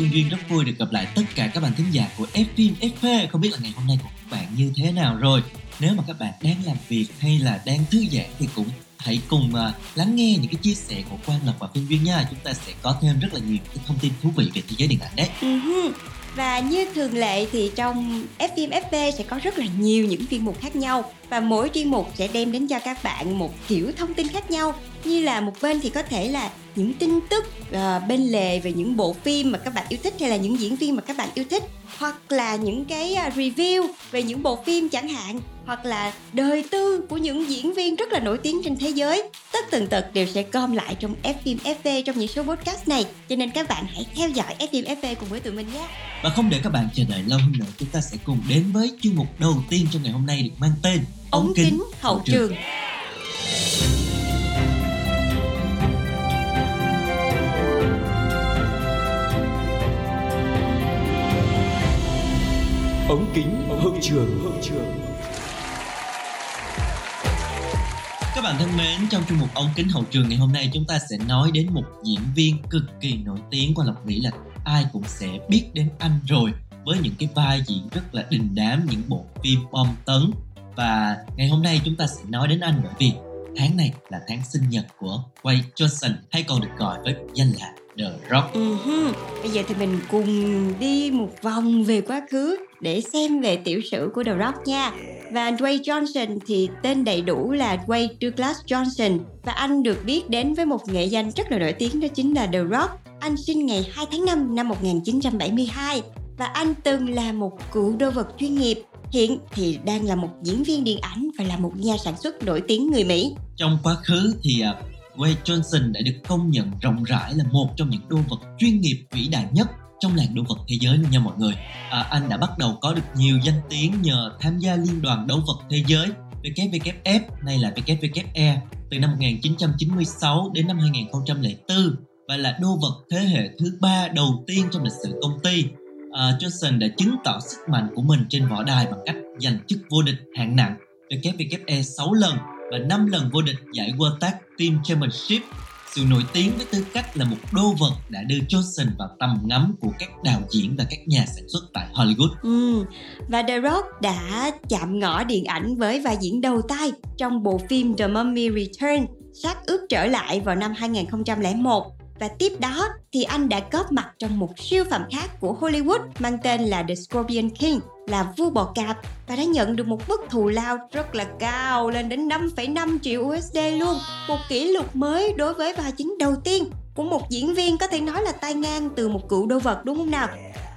Phương Duyên rất vui được gặp lại tất cả các bạn thính giả của Fim FP. Không biết là ngày hôm nay của các bạn như thế nào rồi. Nếu mà các bạn đang làm việc hay là đang thư giãn thì cũng hãy cùng uh, lắng nghe những cái chia sẻ của Quang Lộc và Phương Duyên nha. Chúng ta sẽ có thêm rất là nhiều cái thông tin thú vị về thế giới điện ảnh đấy. Ừ và như thường lệ thì trong F phim sẽ có rất là nhiều những chuyên mục khác nhau. Và mỗi chuyên mục sẽ đem đến cho các bạn một kiểu thông tin khác nhau. Như là một bên thì có thể là những tin tức uh, bên lề về những bộ phim mà các bạn yêu thích hay là những diễn viên mà các bạn yêu thích. Hoặc là những cái ờ, review về những bộ phim chẳng hạn hoặc là đời tư của những diễn viên rất là nổi tiếng trên thế giới. Tất tần tật đều sẽ gom lại trong F phim FV trong những số podcast này. Cho nên các bạn hãy theo dõi F phim FV cùng với tụi mình nhé. Và không để các bạn chờ đợi lâu hơn nữa, chúng ta sẽ cùng đến với chuyên mục đầu tiên trong ngày hôm nay được mang tên ống kính hậu trường. Ống kính hậu trường hậu trường Các bạn thân mến, trong chuyên mục ống kính hậu trường ngày hôm nay chúng ta sẽ nói đến một diễn viên cực kỳ nổi tiếng qua Lộc nghĩ là ai cũng sẽ biết đến anh rồi với những cái vai diễn rất là đình đám những bộ phim bom tấn và ngày hôm nay chúng ta sẽ nói đến anh bởi vì tháng này là tháng sinh nhật của Wade Johnson hay còn được gọi với danh là The Rock Uh-huh. Bây giờ thì mình cùng đi một vòng về quá khứ để xem về tiểu sử của The Rock nha. Và Dwayne Johnson thì tên đầy đủ là Dwayne Douglas Johnson và anh được biết đến với một nghệ danh rất là nổi tiếng đó chính là The Rock. Anh sinh ngày 2 tháng 5 năm 1972 và anh từng là một cựu đô vật chuyên nghiệp. Hiện thì đang là một diễn viên điện ảnh và là một nhà sản xuất nổi tiếng người Mỹ. Trong quá khứ thì à, Wade Johnson đã được công nhận rộng rãi là một trong những đô vật chuyên nghiệp vĩ đại nhất trong làng đấu vật thế giới luôn nha mọi người. À, anh đã bắt đầu có được nhiều danh tiếng nhờ tham gia liên đoàn đấu vật thế giới WWF nay là WWE từ năm 1996 đến năm 2004 và là đô vật thế hệ thứ ba đầu tiên trong lịch sử công ty. À, Johnson đã chứng tỏ sức mạnh của mình trên võ đài bằng cách giành chức vô địch hạng nặng WWE 6 lần và 5 lần vô địch giải World Tag Team Championship. Sự nổi tiếng với tư cách là một đô vật đã đưa Johnson vào tầm ngắm của các đạo diễn và các nhà sản xuất tại Hollywood. Ừ. Và The Rock đã chạm ngõ điện ảnh với vai diễn đầu tay trong bộ phim The Mummy Return xác ướp trở lại vào năm 2001 và tiếp đó thì anh đã góp mặt trong một siêu phẩm khác của Hollywood mang tên là The Scorpion King là vua bò cạp. Và đã nhận được một mức thù lao rất là cao lên đến 5,5 triệu USD luôn. Một kỷ lục mới đối với vai chính đầu tiên của một diễn viên có thể nói là tay ngang từ một cựu đô vật đúng không nào?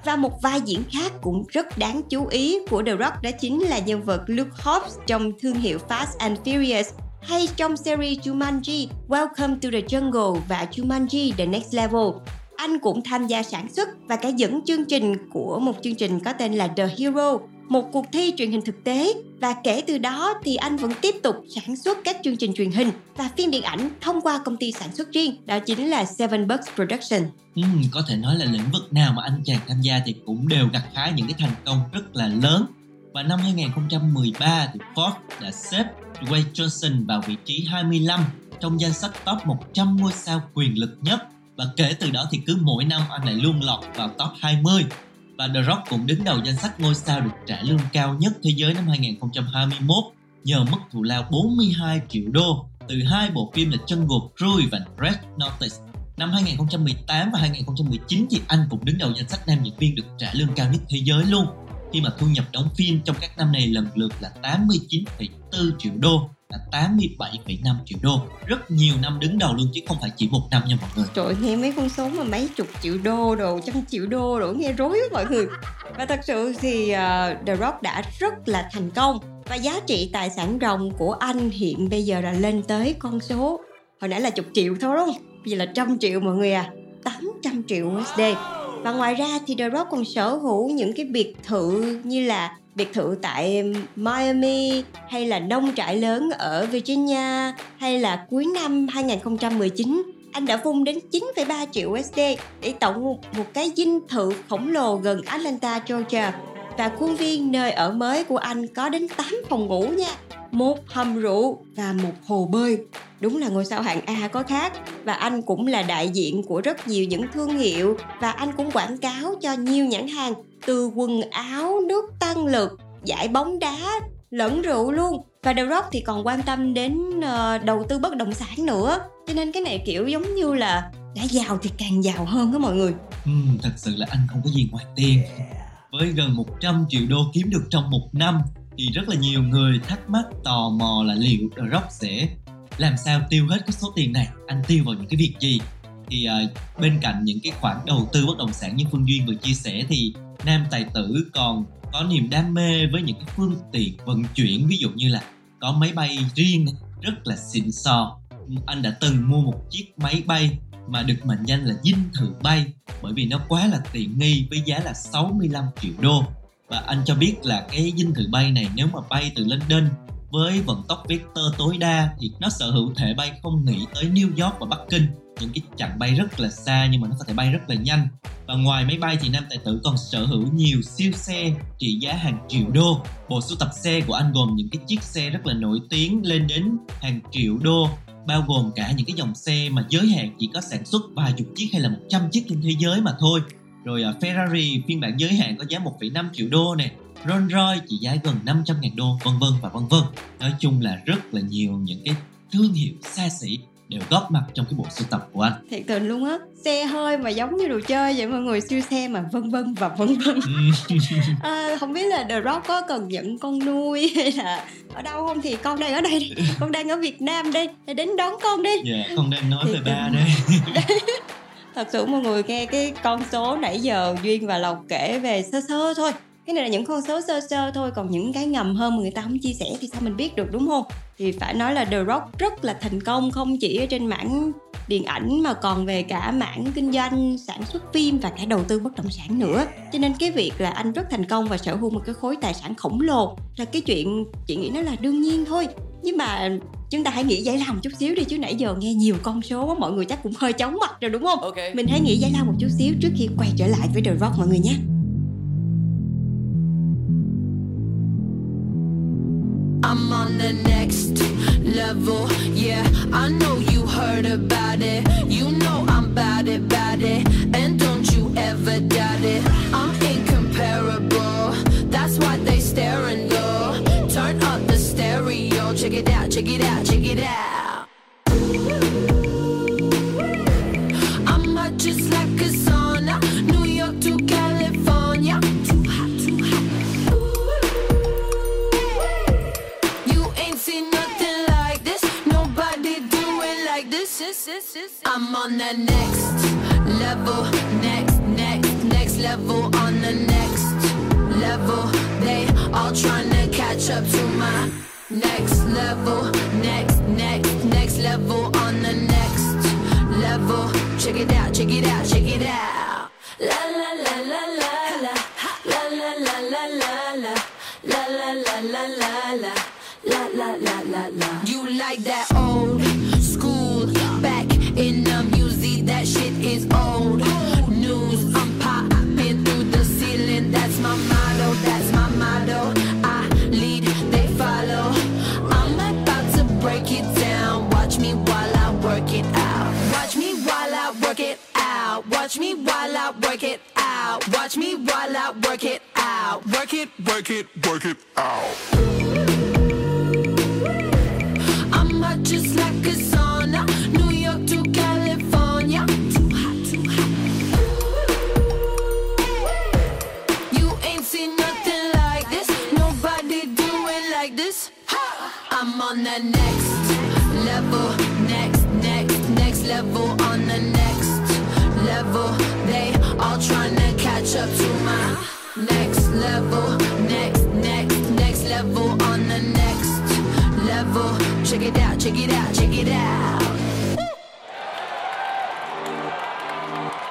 Và một vai diễn khác cũng rất đáng chú ý của The Rock đó chính là nhân vật Luke Hobbs trong thương hiệu Fast and Furious hay trong series Jumanji Welcome to the Jungle và Jumanji The Next Level. Anh cũng tham gia sản xuất và cả dẫn chương trình của một chương trình có tên là The Hero, một cuộc thi truyền hình thực tế và kể từ đó thì anh vẫn tiếp tục sản xuất các chương trình truyền hình và phim điện ảnh thông qua công ty sản xuất riêng, đó chính là Seven Bucks Production. Ừ, có thể nói là lĩnh vực nào mà anh chàng tham gia thì cũng đều gặt hái những cái thành công rất là lớn. Và năm 2013 thì Forbes đã xếp Dwayne Johnson vào vị trí 25 trong danh sách top 100 ngôi sao quyền lực nhất. Và kể từ đó thì cứ mỗi năm anh lại luôn lọt vào top 20 và The Rock cũng đứng đầu danh sách ngôi sao được trả lương cao nhất thế giới năm 2021 nhờ mức thù lao 42 triệu đô. Từ hai bộ phim là Chân Gột Cruise và Red Notice. Năm 2018 và 2019 thì anh cũng đứng đầu danh sách nam diễn viên được trả lương cao nhất thế giới luôn khi mà thu nhập đóng phim trong các năm này lần lượt là 89,4 triệu đô là 87,5 triệu đô. Rất nhiều năm đứng đầu luôn chứ không phải chỉ một năm nha mọi người. Trời nghe mấy con số mà mấy chục triệu đô đồ, trăm triệu đô đồ nghe rối quá mọi người. Và thật sự thì uh, The Rock đã rất là thành công và giá trị tài sản ròng của anh hiện bây giờ là lên tới con số hồi nãy là chục triệu thôi đúng không? Bây giờ là trăm triệu mọi người à, 800 triệu USD. Và ngoài ra thì The Rock còn sở hữu những cái biệt thự như là biệt thự tại Miami hay là nông trại lớn ở Virginia hay là cuối năm 2019 anh đã vung đến 9,3 triệu USD để tổng một cái dinh thự khổng lồ gần Atlanta, Georgia. Và khuôn viên nơi ở mới của anh có đến 8 phòng ngủ nha một hầm rượu và một hồ bơi. Đúng là ngôi sao hạng A có khác và anh cũng là đại diện của rất nhiều những thương hiệu và anh cũng quảng cáo cho nhiều nhãn hàng từ quần áo, nước tăng lực, giải bóng đá lẫn rượu luôn. Và The Rock thì còn quan tâm đến uh, đầu tư bất động sản nữa. Cho nên cái này kiểu giống như là đã giàu thì càng giàu hơn đó mọi người. Ừ, thật sự là anh không có gì ngoài tiền. Với gần 100 triệu đô kiếm được trong một năm thì rất là nhiều người thắc mắc tò mò là liệu The Rock sẽ làm sao tiêu hết cái số tiền này anh tiêu vào những cái việc gì? Thì uh, bên cạnh những cái khoản đầu tư bất động sản như phương duyên vừa chia sẻ thì nam tài tử còn có niềm đam mê với những cái phương tiện vận chuyển ví dụ như là có máy bay riêng rất là xịn sò. Anh đã từng mua một chiếc máy bay mà được mệnh danh là dinh thự bay bởi vì nó quá là tiện nghi với giá là 65 triệu đô và anh cho biết là cái dinh thự bay này nếu mà bay từ London với vận tốc vector tối đa thì nó sở hữu thể bay không nghĩ tới New York và Bắc Kinh. Những cái chặng bay rất là xa nhưng mà nó có thể bay rất là nhanh. Và ngoài máy bay thì nam tài tử còn sở hữu nhiều siêu xe trị giá hàng triệu đô. Bộ sưu tập xe của anh gồm những cái chiếc xe rất là nổi tiếng lên đến hàng triệu đô, bao gồm cả những cái dòng xe mà giới hạn chỉ có sản xuất vài chục chiếc hay là 100 chiếc trên thế giới mà thôi rồi uh, Ferrari phiên bản giới hạn có giá 1,5 triệu đô nè. Rolls Royce chỉ giá gần 500 ngàn đô vân vân và vân vân. Nói chung là rất là nhiều những cái thương hiệu xa xỉ đều góp mặt trong cái bộ sưu tập của anh. Thiệt tình luôn á xe hơi mà giống như đồ chơi vậy mọi người siêu xe mà vân vân và vân vân. À, không biết là The Rock có cần nhận con nuôi hay là ở đâu không? Thì con đang ở đây đi. con đang ở Việt Nam đây đến đón con đi. Dạ yeah, con đang nói Thiệt về ba đây thật sự mọi người nghe cái con số nãy giờ duyên và lộc kể về sơ sơ thôi cái này là những con số sơ sơ thôi còn những cái ngầm hơn mà người ta không chia sẻ thì sao mình biết được đúng không? Thì phải nói là The Rock rất là thành công không chỉ ở trên mảng điện ảnh mà còn về cả mảng kinh doanh sản xuất phim và cả đầu tư bất động sản nữa. Cho nên cái việc là anh rất thành công và sở hữu một cái khối tài sản khổng lồ là cái chuyện chị nghĩ nó là đương nhiên thôi. Nhưng mà chúng ta hãy nghĩ giải lao một chút xíu đi chứ nãy giờ nghe nhiều con số quá mọi người chắc cũng hơi chóng mặt rồi đúng không? Okay. mình hãy nghĩ giải lao một chút xíu trước khi quay trở lại với The Rock mọi người nhé I'm on the next level. Yeah, I know you heard about it. You know I'm about it, about it. And don't you ever doubt it. I'm incomparable. That's why they stare and go. Turn up the stereo. Check it out, check it out, check it out. On the next level, next, next, next level, on the next level. They all trying to catch up to my next level, next, next, next level, on the next level. Check it out, check it out, check it out. Watch me while I work it out. Watch me while I work it out. Work it, work it, work it out. I'm hot just like a sauna. New York to California. Too hot, too hot. You ain't seen nothing like this. Nobody do it like this. I'm on the next level, next, next, next level all trying to catch up to my next level, next, next, next level on the next level. Check it out, check it out, check it out.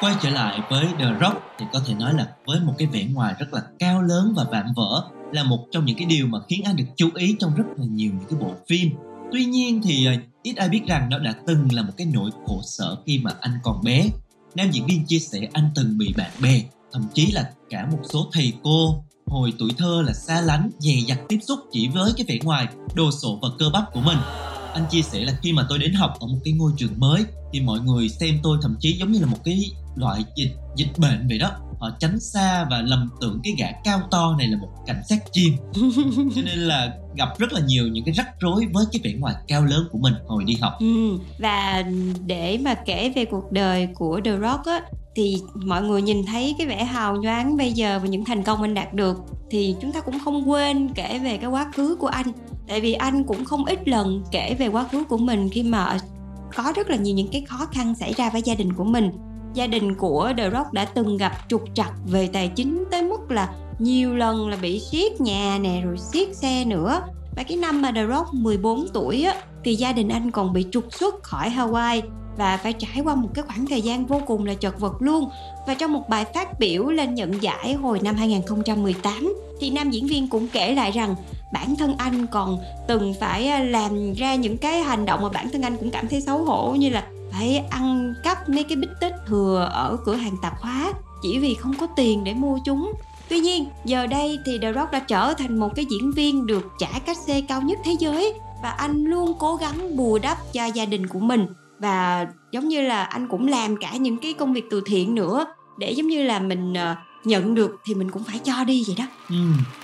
quay trở lại với The Rock thì có thể nói là với một cái vẻ ngoài rất là cao lớn và vạm vỡ là một trong những cái điều mà khiến anh được chú ý trong rất là nhiều những cái bộ phim tuy nhiên thì ờ, ít ai biết rằng nó đã từng là một cái nỗi khổ sở khi mà anh còn bé nam diễn viên chia sẻ anh từng bị bạn bè, thậm chí là cả một số thầy cô, hồi tuổi thơ là xa lánh, dè dặt tiếp xúc chỉ với cái vẻ ngoài đồ sộ và cơ bắp của mình. Anh chia sẻ là khi mà tôi đến học ở một cái ngôi trường mới thì mọi người xem tôi thậm chí giống như là một cái loại dịch dịch bệnh vậy đó. Họ tránh xa và lầm tưởng cái gã cao to này là một cảnh sát chim cho nên là gặp rất là nhiều những cái rắc rối với cái vẻ ngoài cao lớn của mình hồi đi học. Ừ, và để mà kể về cuộc đời của The Rock á thì mọi người nhìn thấy cái vẻ hào nhoáng bây giờ và những thành công anh đạt được thì chúng ta cũng không quên kể về cái quá khứ của anh. Tại vì anh cũng không ít lần kể về quá khứ của mình khi mà có rất là nhiều những cái khó khăn xảy ra với gia đình của mình gia đình của The Rock đã từng gặp trục trặc về tài chính tới mức là nhiều lần là bị siết nhà nè, rồi siết xe nữa. Và cái năm mà The Rock 14 tuổi á, thì gia đình anh còn bị trục xuất khỏi Hawaii và phải trải qua một cái khoảng thời gian vô cùng là chật vật luôn. Và trong một bài phát biểu lên nhận giải hồi năm 2018 thì nam diễn viên cũng kể lại rằng bản thân anh còn từng phải à, làm ra những cái hành động mà bản thân anh cũng cảm thấy xấu hổ, như là phải ăn cắp mấy cái bít tết thừa ở cửa hàng tạp hóa chỉ vì không có tiền để mua chúng Tuy nhiên, giờ đây thì The Rock đã trở thành một cái diễn viên được trả cách xê cao nhất thế giới và anh luôn cố gắng bù đắp cho gia đình của mình và giống như là anh cũng làm cả những cái công việc từ thiện nữa để giống như là mình ờ, nhận được thì mình cũng phải cho đi vậy đó. ừ.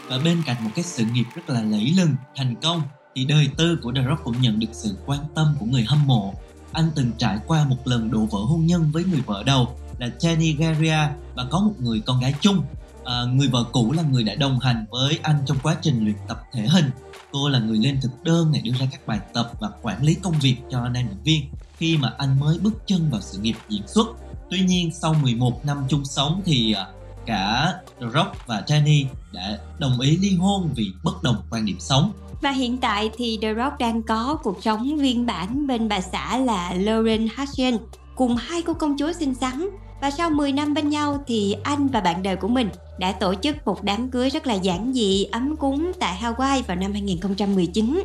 và bên cạnh một cái sự nghiệp rất là lẫy lừng thành công thì đời tư của The Rock cũng nhận được sự quan tâm của người hâm mộ anh từng trải qua một lần đổ vỡ hôn nhân với người vợ đầu là Jenny Garcia và có một người con gái chung. À, người vợ cũ là người đã đồng hành với anh trong quá trình luyện tập thể hình. Cô là người lên thực đơn để đưa ra các bài tập và quản lý công việc cho nam diễn viên khi mà anh mới bước chân vào sự nghiệp diễn xuất. Tuy nhiên sau 11 năm chung sống thì à, cả The Rock và Jenny đã đồng ý ly hôn vì bất đồng quan điểm sống. Và hiện tại thì The Rock đang có cuộc sống viên bản bên bà xã là Lauren Hutchin cùng hai cô công chúa xinh xắn. Và sau 10 năm bên nhau thì anh và bạn đời của mình đã tổ chức một đám cưới rất là giản dị, ấm cúng tại Hawaii vào năm 2019.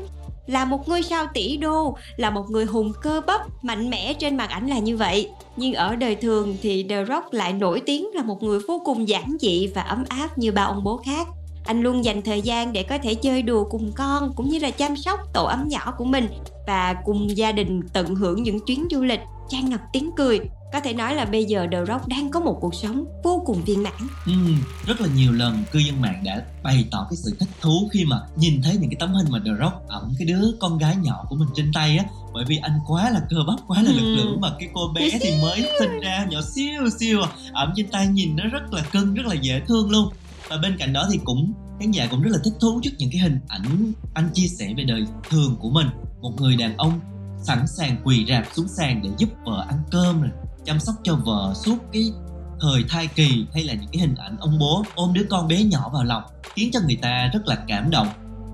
Là một ngôi sao tỷ đô, là một người hùng cơ bắp, mạnh mẽ trên màn ảnh là như vậy. Nhưng ở đời thường thì The Rock lại nổi tiếng là một người vô cùng giản dị và ấm áp như bao ông bố khác. Anh luôn dành thời gian để có thể chơi đùa cùng con cũng như là chăm sóc tổ ấm nhỏ của mình và cùng gia đình tận hưởng những chuyến du lịch tràn ngập tiếng cười. Có thể nói là bây giờ The Rock đang có một cuộc sống vô cùng viên mãn. Ừm, rất là nhiều lần cư dân mạng đã bày tỏ cái sự thích thú khi mà nhìn thấy những cái tấm hình mà The Rock ẵm cái đứa con gái nhỏ của mình trên tay á bởi vì anh quá là cơ bắp quá là lực Ừm. lưỡng mà cái cô bé thì mới sinh ra nhỏ xíu xíu à. ẵm trên tay nhìn nó rất là cưng rất là dễ thương luôn và bên cạnh đó thì cũng, khán giả cũng rất là thích thú trước những cái hình ảnh anh chia sẻ về đời thường của mình. Một người đàn ông sẵn sàng quỳ rạp xuống sàn để giúp vợ ăn cơm này chăm sóc cho vợ suốt cái thời thai kỳ, hay là những cái hình ảnh ông bố ôm đứa con bé nhỏ vào lòng, khiến cho người ta rất là cảm động.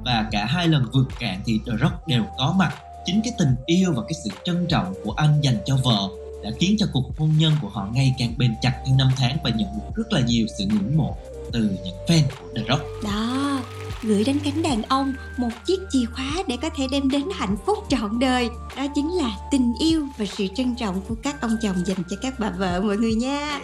Và cả hai lần vượt cạn thì The Rock đều có mặt. Chính cái tình yêu và cái sự trân trọng của anh dành cho vợ đã khiến cho cuộc hôn nhân của họ ngày càng bền chặt theo năm tháng và nhận được rất là nhiều sự ngưỡng mộ từ những fan của The Rock Đó, gửi đến cánh đàn ông một chiếc chìa khóa để có thể đem đến hạnh phúc trọn đời. Đó chính là tình yêu và sự trân trọng của các ông chồng dành cho các bà vợ mọi người nha.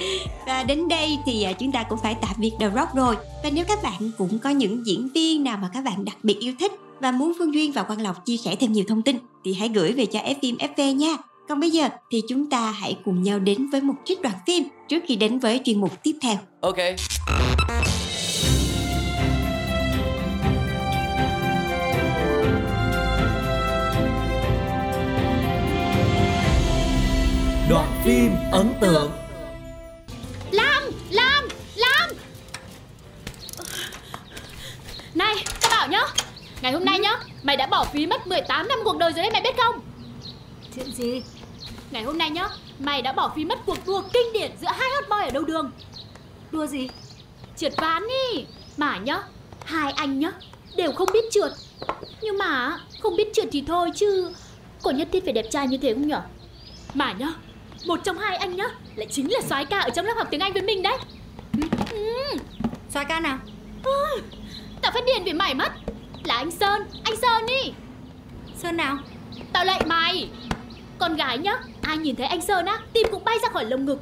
Và đến đây thì à, chúng ta cũng phải tạm biệt The Rock rồi. Và nếu các bạn cũng có những diễn viên nào mà các bạn đặc biệt yêu thích và muốn Phương Duyên và Quang Lộc chia sẻ thêm nhiều thông tin thì hãy gửi về cho F FV nha. Còn bây giờ thì chúng ta hãy cùng nhau đến với một trích đoạn phim trước khi đến với chuyên mục tiếp theo. Okay. Đoạn phim ấn tượng Lam, Lam, Lam Này, tao bảo nhá Ngày hôm nay nhá, mày đã bỏ phí mất 18 năm cuộc đời rồi đấy mày biết không? Chuyện gì? Ngày hôm nay nhá, mày đã bỏ phí mất cuộc đua kinh điển giữa hai hot boy ở đâu đường. Đua gì? Trượt ván đi. Mà nhá, hai anh nhá đều không biết trượt. Nhưng mà không biết trượt thì thôi chứ có nhất thiết phải đẹp trai như thế không nhở? Mà nhá, một trong hai anh nhá lại chính là soái ca ở trong lớp học tiếng Anh với mình đấy. Xoái ca nào? Tao phát điên vì mày mất. Là anh Sơn, anh Sơn đi. Sơn nào? Tao lạy mày Con gái nhá Ai nhìn thấy anh Sơn á Tim cũng bay ra khỏi lồng ngực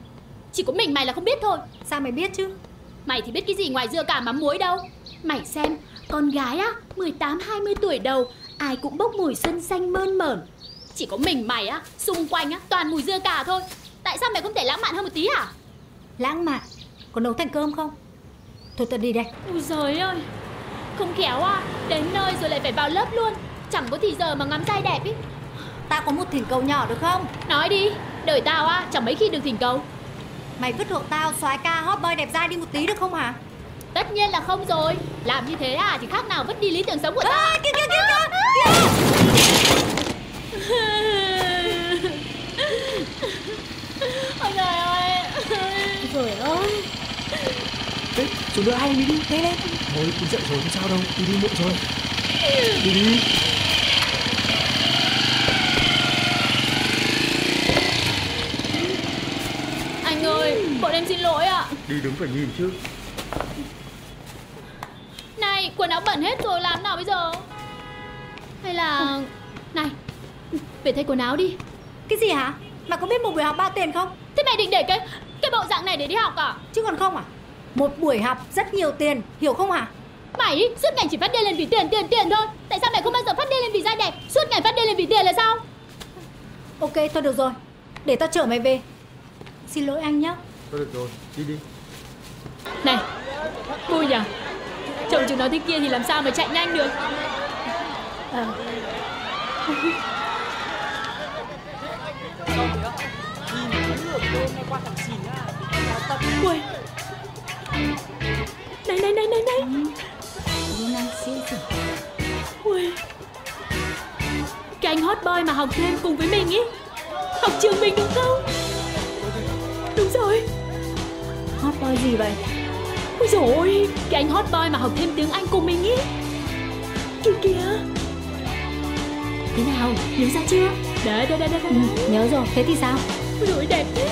Chỉ có mình mày là không biết thôi Sao mày biết chứ? Mày thì biết cái gì ngoài dưa cả mắm muối đâu Mày xem Con gái á 18-20 tuổi đầu Ai cũng bốc mùi xuân xanh mơn mởn Chỉ có mình mày á Xung quanh á toàn mùi dưa cả thôi. Tại sao mày không thể lãng mạn hơn một tí à Lãng mạn? Còn nấu thành cơm không? Thôi tao đi đây. Ôi giời ơi Không khéo à Đến nơi rồi lại phải vào lớp luôn. Chẳng có thì giờ mà ngắm trai đẹp ý. Tao có một thỉnh cầu nhỏ được không? Nói đi Đời tao á chẳng mấy khi được thỉnh cầu. Mày vứt hộ tao soái ca hot boy đẹp trai đi một tí được không hả? Tất nhiên là không rồi Làm như thế à thì khác nào vứt đi lý tưởng sống của ta À, kìa kìa kìa kìa Ôi trời ơi. Trời ơi Đấy, xuống nữa anh đi đi. Thế lên Thôi, đi dậy rồi, không sao đâu, đi đi muộn rồi. Đi đi. Anh ơi bọn em xin lỗi ạ. Đi đứng phải nhìn chứ. Này quần áo bẩn hết rồi làm nào bây giờ? Hay là Này Về thay quần áo đi. Cái gì hả? Mày có biết một buổi học bao tiền không? Thế mày định để cái cái bộ dạng này để đi học à? Chứ còn không à? Một buổi học rất nhiều tiền, hiểu không hả? Mày ý, suốt ngày chỉ phát điên lên vì tiền tiền tiền thôi. Tại sao mày không bao giờ phát điên lên vì da đẹp? Suốt ngày phát điên lên vì tiền là sao? Ok, thôi được rồi. Để tao chở mày về. Xin lỗi anh nhé Thôi được rồi, đi đi. Này Vui nhỉ Trông chúng nó thế kia thì làm sao mà chạy nhanh được Ờ Ui Này này này này này Ui Cái anh hot boy mà học thêm cùng với mình ý Học trường mình đúng không Đúng rồi Hot boy gì vậy? Ôi dồi ôi Cái anh hot boy mà học thêm tiếng Anh cùng mình ý Kìa kìa Thế nào? Nhớ ra chưa? Đấy đấy đấy đấy, Ừ, đấy. nhớ rồi, thế thì sao? Lưỡi đẹp thế.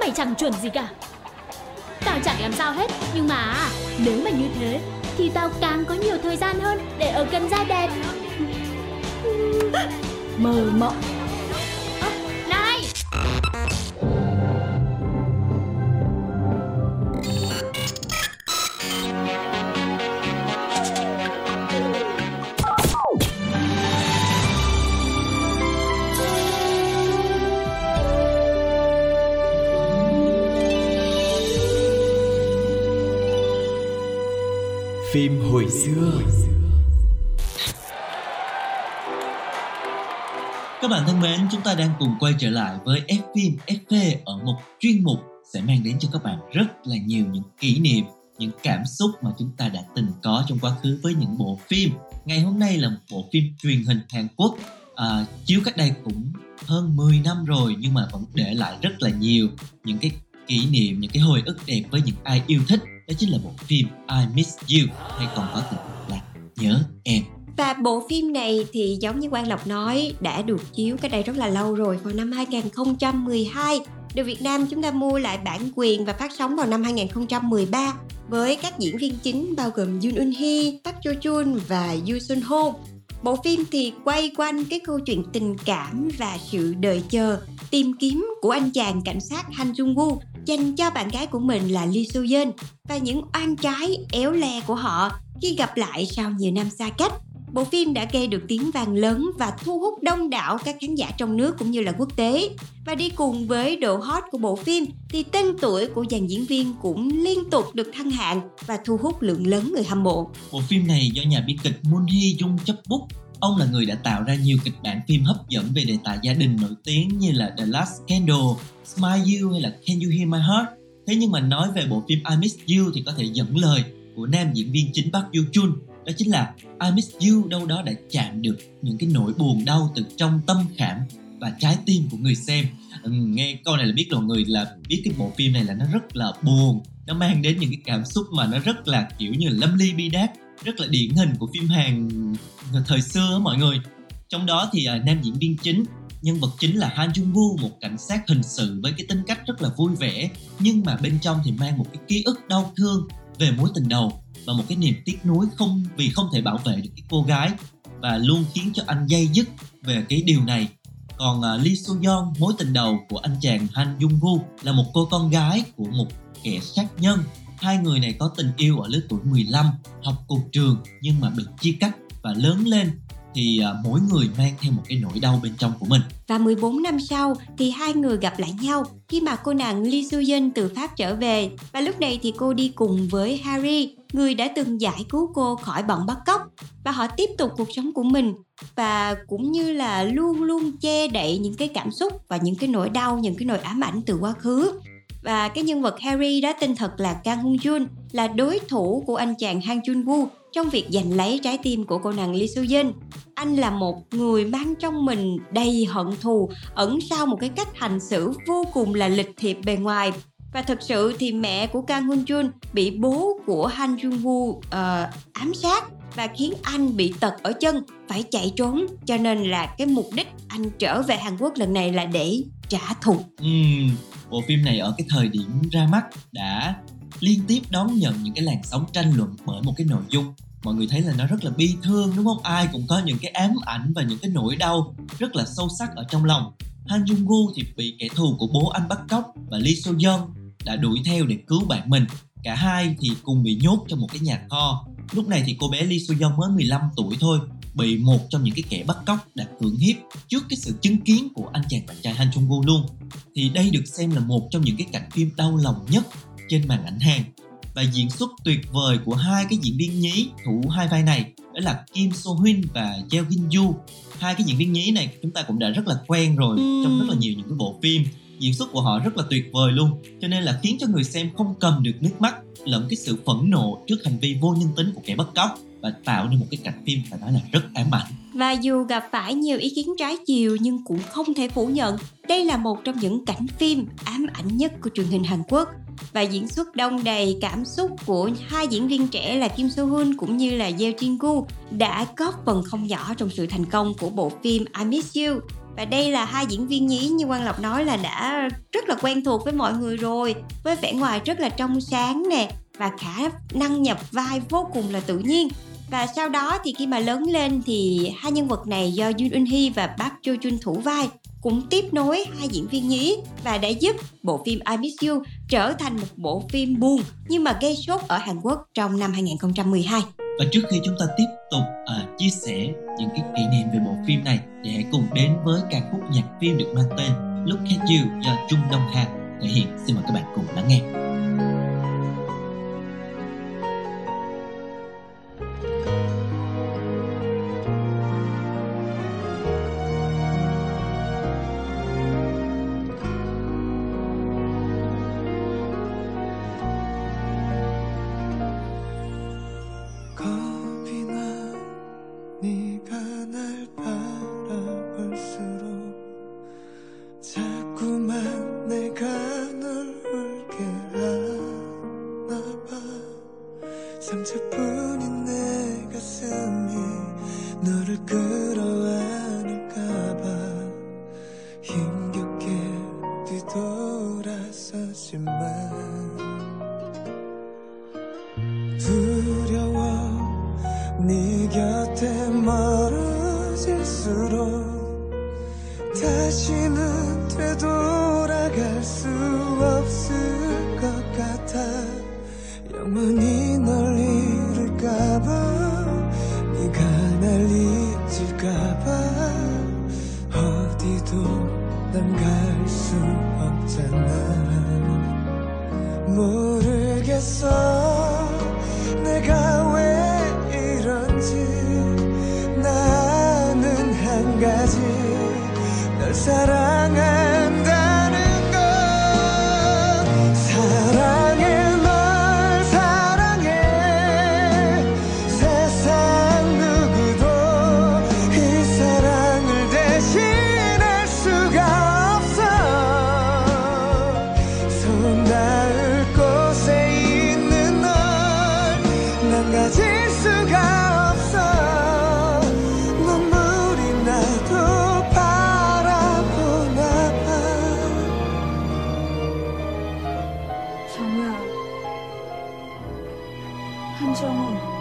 Mày chẳng chuẩn gì cả. Tao chẳng làm sao hết, Nhưng mà nếu mà như thế, Thì tao càng có nhiều thời gian hơn Để ở gần da đẹp. Mơ mộng. Phim hồi xưa Các bạn thân mến, chúng ta đang cùng quay trở lại với F phim FV ở một chuyên mục sẽ mang đến cho các bạn rất là nhiều những kỷ niệm, những cảm xúc mà chúng ta đã từng có trong quá khứ với những bộ phim. Ngày hôm nay là một bộ phim truyền hình Hàn Quốc à, chiếu cách đây cũng hơn 10 năm rồi nhưng mà vẫn để lại rất là nhiều những cái kỷ niệm, những cái hồi ức đẹp với những ai yêu thích. Đó chính là bộ phim I Miss You hay còn có tên là Nhớ Em. Và bộ phim này thì giống như Quang Lộc nói đã được chiếu cái đây rất là lâu rồi vào năm 2012. Được Việt Nam chúng ta mua lại bản quyền và phát sóng vào năm 2013 với các diễn viên chính bao gồm Yoon Eun Hee, Park Jo Joon và Yoo Sun Ho. Bộ phim thì quay quanh cái câu chuyện tình cảm và sự đợi chờ, tìm kiếm của anh chàng cảnh sát Han Jung Woo dành cho bạn gái của mình là Lee Soo Yeon và những oan trái, éo le của họ khi gặp lại sau nhiều năm xa cách. Bộ phim đã gây được tiếng vang lớn và thu hút đông đảo các khán giả trong nước cũng như là quốc tế. Và đi cùng với độ hot của bộ phim thì tên tuổi của dàn diễn viên cũng liên tục được thăng hạng và thu hút lượng lớn người hâm mộ. Bộ phim này do nhà biên kịch Moon Hee Jung chấp bút. Ông là người đã tạo ra nhiều kịch bản phim hấp dẫn về đề tài gia đình nổi tiếng như là The Last Candle, Smile You hay là Can You Hear My Heart. thế nhưng mà nói về bộ phim I Miss You thì có thể dẫn lời của nam diễn viên chính Park Yoo Chun đó chính là I Miss You đâu đó đã chạm được những cái nỗi buồn đau từ trong tâm khảm và trái tim của người xem ừ, nghe câu này là biết rồi người là biết cái bộ phim này là nó rất là buồn nó mang đến những cái cảm xúc mà nó rất là kiểu như là lâm ly bi đát rất là điển hình của phim Hàn thời xưa á mọi người. Trong đó thì à, nam diễn viên chính nhân vật chính là Han Jung Woo một cảnh sát hình sự với cái tính cách rất là vui vẻ nhưng mà bên trong thì mang một cái ký ức đau thương về mối tình đầu và một cái niềm tiếc nuối không vì không thể bảo vệ được cái cô gái và luôn khiến cho anh dây dứt về cái điều này. Còn uh, Lee Soo Yeon mối tình đầu của anh chàng Han Jung Woo là một cô con gái của một kẻ sát nhân hai người này có tình yêu ở lứa tuổi 15 học cùng trường nhưng mà bị chia cắt và lớn lên thì à, mỗi người mang theo một cái nỗi đau bên trong của mình. Và 14 năm sau thì hai người gặp lại nhau khi mà cô nàng Lee Soo Yeon từ Pháp trở về. Và lúc này thì cô đi cùng với Harry, người đã từng giải cứu cô khỏi bọn bắt cóc và họ tiếp tục cuộc sống của mình và cũng như là luôn luôn che đậy những cái cảm xúc và những cái nỗi đau, những cái nỗi ám ảnh từ quá khứ. Và cái nhân vật Harry đó tên thật là Kang Hoon Jun là đối thủ của anh chàng Han Jun Woo trong việc giành lấy trái tim của cô nàng Lee Soo Yeon. Anh là một người mang trong mình đầy hận thù, ẩn sau một cái cách hành xử vô cùng là lịch thiệp bề ngoài. Và thực sự thì mẹ của Kang Hoon Jun bị bố của Han jun Woo uh, ám sát và khiến anh bị tật ở chân phải chạy trốn cho nên là cái mục đích anh trở về Hàn Quốc lần này là để trả thù Ừ, bộ phim này ở cái thời điểm ra mắt đã liên tiếp đón nhận những cái làn sóng tranh luận bởi một cái nội dung. Mọi người thấy là nó rất là bi thương, đúng không? Ai cũng có những cái ám ảnh và những cái nỗi đau rất là sâu sắc ở trong lòng. Han Jung Woo thì bị kẻ thù của bố anh bắt cóc và Lee So Yeon đã đuổi theo để cứu bạn mình. Cả hai thì cùng bị nhốt trong một cái nhà kho. Lúc này thì cô bé Lee So Yeon mới 15 tuổi thôi bị một trong những cái kẻ bắt cóc đã cưỡng hiếp trước cái sự chứng kiến của anh chàng bạn trai Han Jung Woo luôn. Thì đây được xem là một trong những cái cảnh phim đau lòng nhất trên màn ảnh Hàn. Và diễn xuất tuyệt vời của hai cái diễn viên nhí thủ hai vai này đó là Kim So Hyun và Jeo Gin Yoo hai cái diễn viên nhí này chúng ta cũng đã rất là quen rồi Ừm. trong rất là nhiều những cái bộ phim. Diễn xuất của họ rất là tuyệt vời luôn cho nên là khiến cho người xem không cầm được nước mắt lẫn cái sự phẫn nộ trước hành vi vô nhân tính của kẻ bắt cóc và tạo nên một cái cảnh phim phải nói là rất ám ảnh. Và dù gặp phải nhiều ý kiến trái chiều nhưng cũng không thể phủ nhận, đây là một trong những cảnh phim ám ảnh nhất của truyền hình Hàn Quốc. Và diễn xuất đông đầy cảm xúc của hai diễn viên trẻ là Kim Soo Hoon cũng như là Yeo Jin Gu đã góp phần không nhỏ trong sự thành công của bộ phim I Miss You. Và đây là hai diễn viên nhí như Quang Lộc nói là đã rất là quen thuộc với mọi người rồi, với vẻ ngoài rất là trong sáng nè và khả năng nhập vai vô cùng là tự nhiên và sau đó thì khi mà lớn lên thì hai nhân vật này do Yoon Eun Hee và Park Jo Jun thủ vai cũng tiếp nối hai diễn viên nhí và đã giúp bộ phim I Miss You trở thành một bộ phim buồn nhưng mà gây sốt ở Hàn Quốc trong năm 2012. Và trước khi chúng ta tiếp tục à, chia sẻ những cái kỷ niệm về bộ phim này thì hãy cùng đến với ca khúc nhạc phim được mang tên Look at You do Trung Đông Hà thể hiện. Xin mời các bạn cùng lắng nghe. soon. 한정우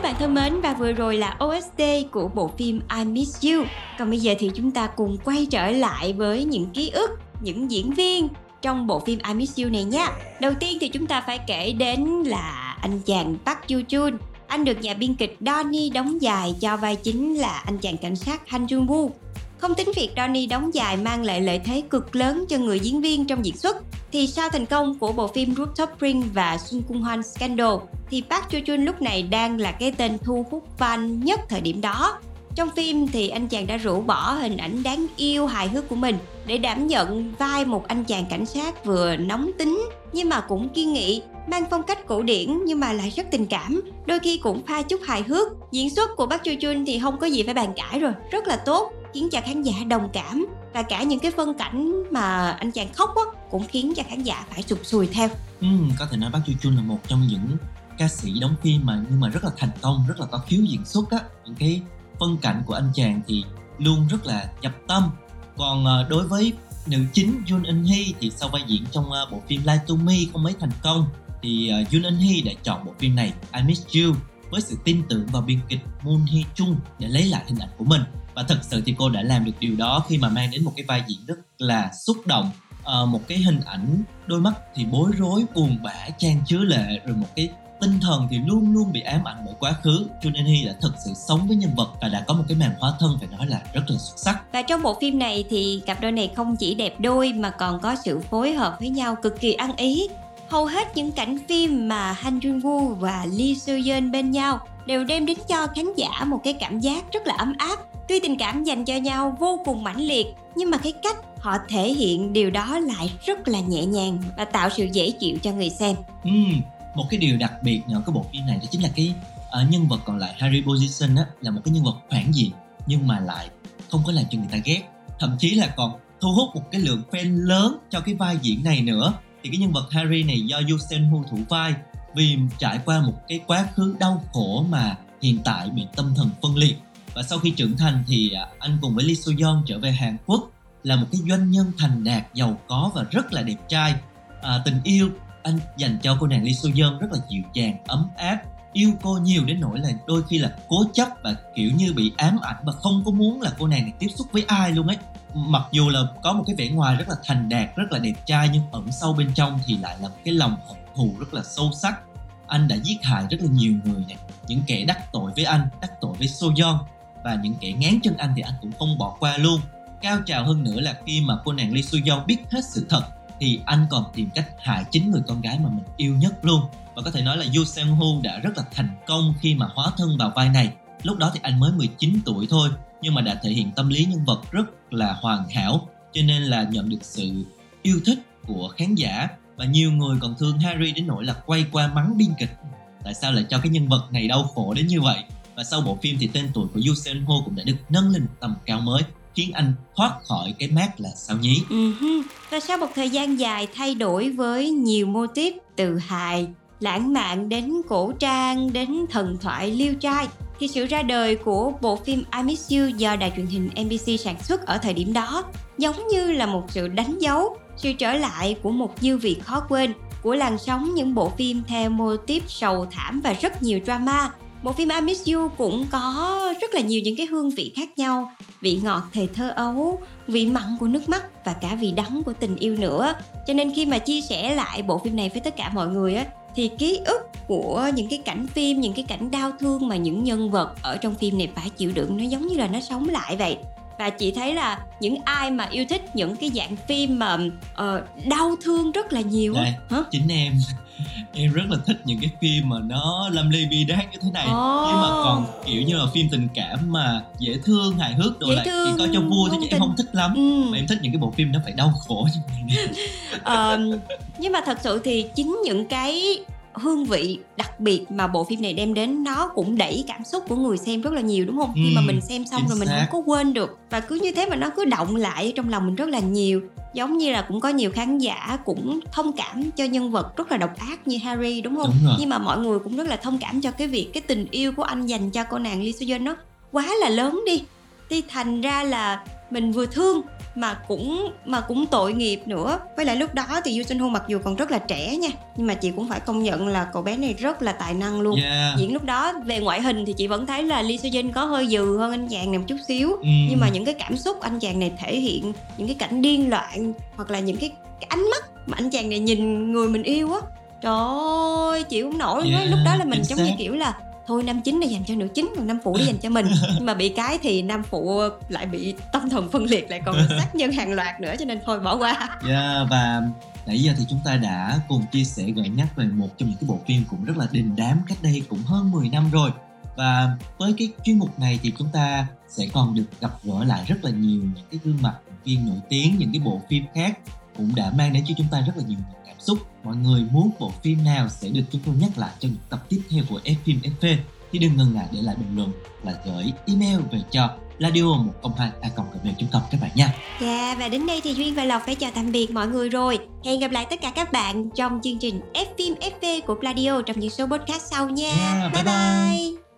Các bạn thân mến và vừa rồi là OST của bộ phim I Miss You. Còn bây giờ thì chúng ta cùng quay trở lại với những ký ức, những diễn viên trong bộ phim I Miss You này nhé. Đầu tiên thì chúng ta phải kể đến là anh chàng Park Yoo Chun. Anh được nhà biên kịch Donnie đóng dài cho vai chính là anh chàng cảnh sát Han Jung Woo. Không tính việc Donnie đóng dài mang lại lợi thế cực lớn cho người diễn viên trong diễn xuất, thì sau thành công của bộ phim Rooftop Ring và Sun Kung Hoan Scandal, thì Park Joo Jun lúc này đang là cái tên thu hút fan nhất thời điểm đó. Trong phim thì anh chàng đã rũ bỏ hình ảnh đáng yêu hài hước của mình để đảm nhận vai một anh chàng cảnh sát vừa nóng tính nhưng mà cũng kiên nghị, mang phong cách cổ điển nhưng mà lại rất tình cảm, đôi khi cũng pha chút hài hước. Diễn xuất của Park Joo Jun thì không có gì phải bàn cãi rồi, rất là tốt, khiến cho khán giả đồng cảm và cả những cái phân cảnh mà anh chàng khóc á cũng khiến cho khán giả phải sụp sùi theo. Ừ, có thể nói Park Joo Chun là một trong những ca sĩ đóng phim mà nhưng mà rất là thành công, rất là có khiếu diễn xuất á. Những cái phân cảnh của anh chàng thì luôn rất là nhập tâm. Còn ờ, đối với nữ chính Jun In Hee thì sau vai diễn trong ờ, bộ phim Lie to Me không mấy thành công thì ờ, Jun In Hee đã chọn bộ phim này I Miss You với sự tin tưởng vào biên kịch Moon Hee Chung để lấy lại hình ảnh của mình và thật sự thì cô đã làm được điều đó khi mà mang đến một cái vai diễn rất là xúc động Ờ, một cái hình ảnh đôi mắt thì bối rối, buồn bã, chan chứa lệ, rồi một cái tinh thần thì luôn luôn bị ám ảnh bởi quá khứ cho nên Hy đã thực sự sống với nhân vật và đã có một cái màn hóa thân phải nói là rất là xuất sắc Và trong bộ phim này thì cặp đôi này không chỉ đẹp đôi mà còn có sự phối hợp với nhau cực kỳ ăn ý. Hầu hết những cảnh phim mà Han Jun Woo và Lee Soo Yeon bên nhau đều đem đến cho khán giả một cái cảm giác rất là ấm áp. Tuy tình cảm dành cho nhau vô cùng mãnh liệt, nhưng mà cái cách họ thể hiện điều đó lại rất là nhẹ nhàng và tạo sự dễ chịu cho người xem. Ừ, một cái điều đặc biệt ở cái bộ phim này đó chính là cái uh, nhân vật còn lại Harry Position á là một cái nhân vật phản diện nhưng mà lại không có làm cho người ta ghét. Thậm chí là còn thu hút một cái lượng fan lớn cho cái vai diễn này nữa. Thì cái nhân vật Harry này do Yusen Hu thủ vai vì trải qua một cái quá khứ đau khổ mà hiện tại bị tâm thần phân liệt và sau khi trưởng thành thì à, anh cùng với Lee Soo Yeon trở về Hàn Quốc là một cái doanh nhân thành đạt giàu có và rất là đẹp trai. À, tình yêu anh dành cho cô nàng Lee Soo Yeon rất là dịu dàng ấm áp yêu cô nhiều đến nỗi là đôi khi là cố chấp và kiểu như bị ám ảnh và không có muốn là cô nàng này tiếp xúc với ai luôn ấy. Mặc dù là có một cái vẻ ngoài rất là thành đạt rất là đẹp trai nhưng ẩn sâu bên trong thì lại là một cái lòng hận thù rất là sâu sắc. Anh đã giết hại rất là nhiều người này những kẻ đắc tội với anh đắc tội với Soyeon và những kẻ ngán chân anh thì anh cũng không bỏ qua luôn. Cao trào hơn nữa là khi mà cô nàng Lee Soyeon biết hết sự thật, thì anh còn tìm cách hại chính người con gái mà mình yêu nhất luôn. Và có thể nói là Yoo Seung Ho đã rất là thành công khi mà hóa thân vào vai này. Lúc đó thì anh mới 19 tuổi thôi, nhưng mà đã thể hiện tâm lý nhân vật rất là hoàn hảo. Cho nên là nhận được sự yêu thích của khán giả và nhiều người còn thương Harry đến nỗi là quay qua mắng biên kịch. Tại sao lại cho cái nhân vật này đau khổ đến như vậy? Và sau bộ phim thì tên tuổi của Yoo Seon Ho cũng đã được nâng lên một tầm cao mới khiến anh thoát khỏi cái mát là sao nhí. Uh-huh. Và sau một thời gian dài thay đổi với nhiều mô típ từ hài, lãng mạn đến cổ trang đến thần thoại liêu trai thì sự ra đời của bộ phim I Miss You do đài truyền hình NBC sản xuất ở thời điểm đó giống như là một sự đánh dấu sự trở lại của một dư vị khó quên của làn sóng những bộ phim theo mô típ sầu thảm và rất nhiều drama bộ phim I Miss You cũng có rất là nhiều những cái hương vị khác nhau, vị ngọt thề thơ ấu, vị mặn của nước mắt và cả vị đắng của tình yêu nữa. Cho nên khi mà chia sẻ lại bộ phim này với tất cả mọi người á, thì ký ức của những cái cảnh phim, những cái cảnh đau thương mà những nhân vật ở trong phim này phải chịu đựng nó giống như là nó sống lại vậy và chị thấy là những ai mà yêu thích những cái dạng phim mà uh, đau thương rất là nhiều Đây, hả chính em em rất là thích những cái phim mà nó lâm ly bi đát như thế này oh. nhưng mà còn kiểu như là phim tình cảm mà dễ thương hài hước đồ dễ lại thương, chỉ coi cho vui chứ tình. em không thích lắm ừ. mà em thích những cái bộ phim nó phải đau khổ như vậy uh, nhưng mà thật sự thì chính những cái hương vị đặc biệt mà bộ phim này đem đến nó cũng đẩy cảm xúc của người xem rất là nhiều đúng không? Ừ, Khi mà mình xem xong rồi mình xác. không có quên được và cứ như thế mà nó cứ động lại trong lòng mình rất là nhiều. Giống như là cũng có nhiều khán giả cũng thông cảm cho nhân vật rất là độc ác như Harry đúng không? Đúng. Nhưng mà mọi người cũng rất là thông cảm cho cái việc cái tình yêu của anh dành cho cô nàng Lee Soo nó quá là lớn đi. Thì thành ra là mình vừa thương mà cũng mà cũng tội nghiệp nữa. Với lại lúc đó thì Yoo Sun Ho mặc dù còn rất là trẻ nha nhưng mà chị cũng phải công nhận là cậu bé này rất là tài năng luôn. Yeah. diễn lúc đó về ngoại hình thì chị vẫn thấy là Lee Seo Jin có hơi dừ hơn anh chàng này một chút xíu. Ừ. nhưng mà những cái cảm xúc anh chàng này thể hiện những cái cảnh điên loạn hoặc là những cái, cái ánh mắt mà anh chàng này nhìn người mình yêu á trời ơi chịu không nổi yeah, lúc đó là mình giống như kiểu là thôi nam chính là dành cho nữ chính còn nam phụ để dành cho mình. Nhưng mà bị cái thì nam phụ lại bị tâm thần phân liệt lại còn sát nhân hàng loạt nữa cho nên thôi bỏ qua. Yeah, và nãy giờ thì chúng ta đã cùng chia sẻ gợi nhắc về một trong những cái bộ phim cũng rất là đình đám cách đây cũng hơn 10 năm rồi. Và với cái chuyên mục này thì chúng ta sẽ còn được gặp gỡ lại rất là nhiều những cái gương mặt viên nổi tiếng những cái bộ phim khác cũng đã mang đến cho chúng ta rất là nhiều xúc mọi người muốn bộ phim nào sẽ được chúng tôi nhắc lại trong những tập tiếp theo của F phim FV thì đừng ngần ngại để lại bình luận là gửi email về cho radio 102 a com các bạn nha. Dạ yeah, và đến đây thì Duyên và Lộc phải chào tạm biệt mọi người rồi. Hẹn gặp lại tất cả các bạn trong chương trình F phim FV của Pladio trong những số podcast sau nha. Yeah, bye bye. bye. bye.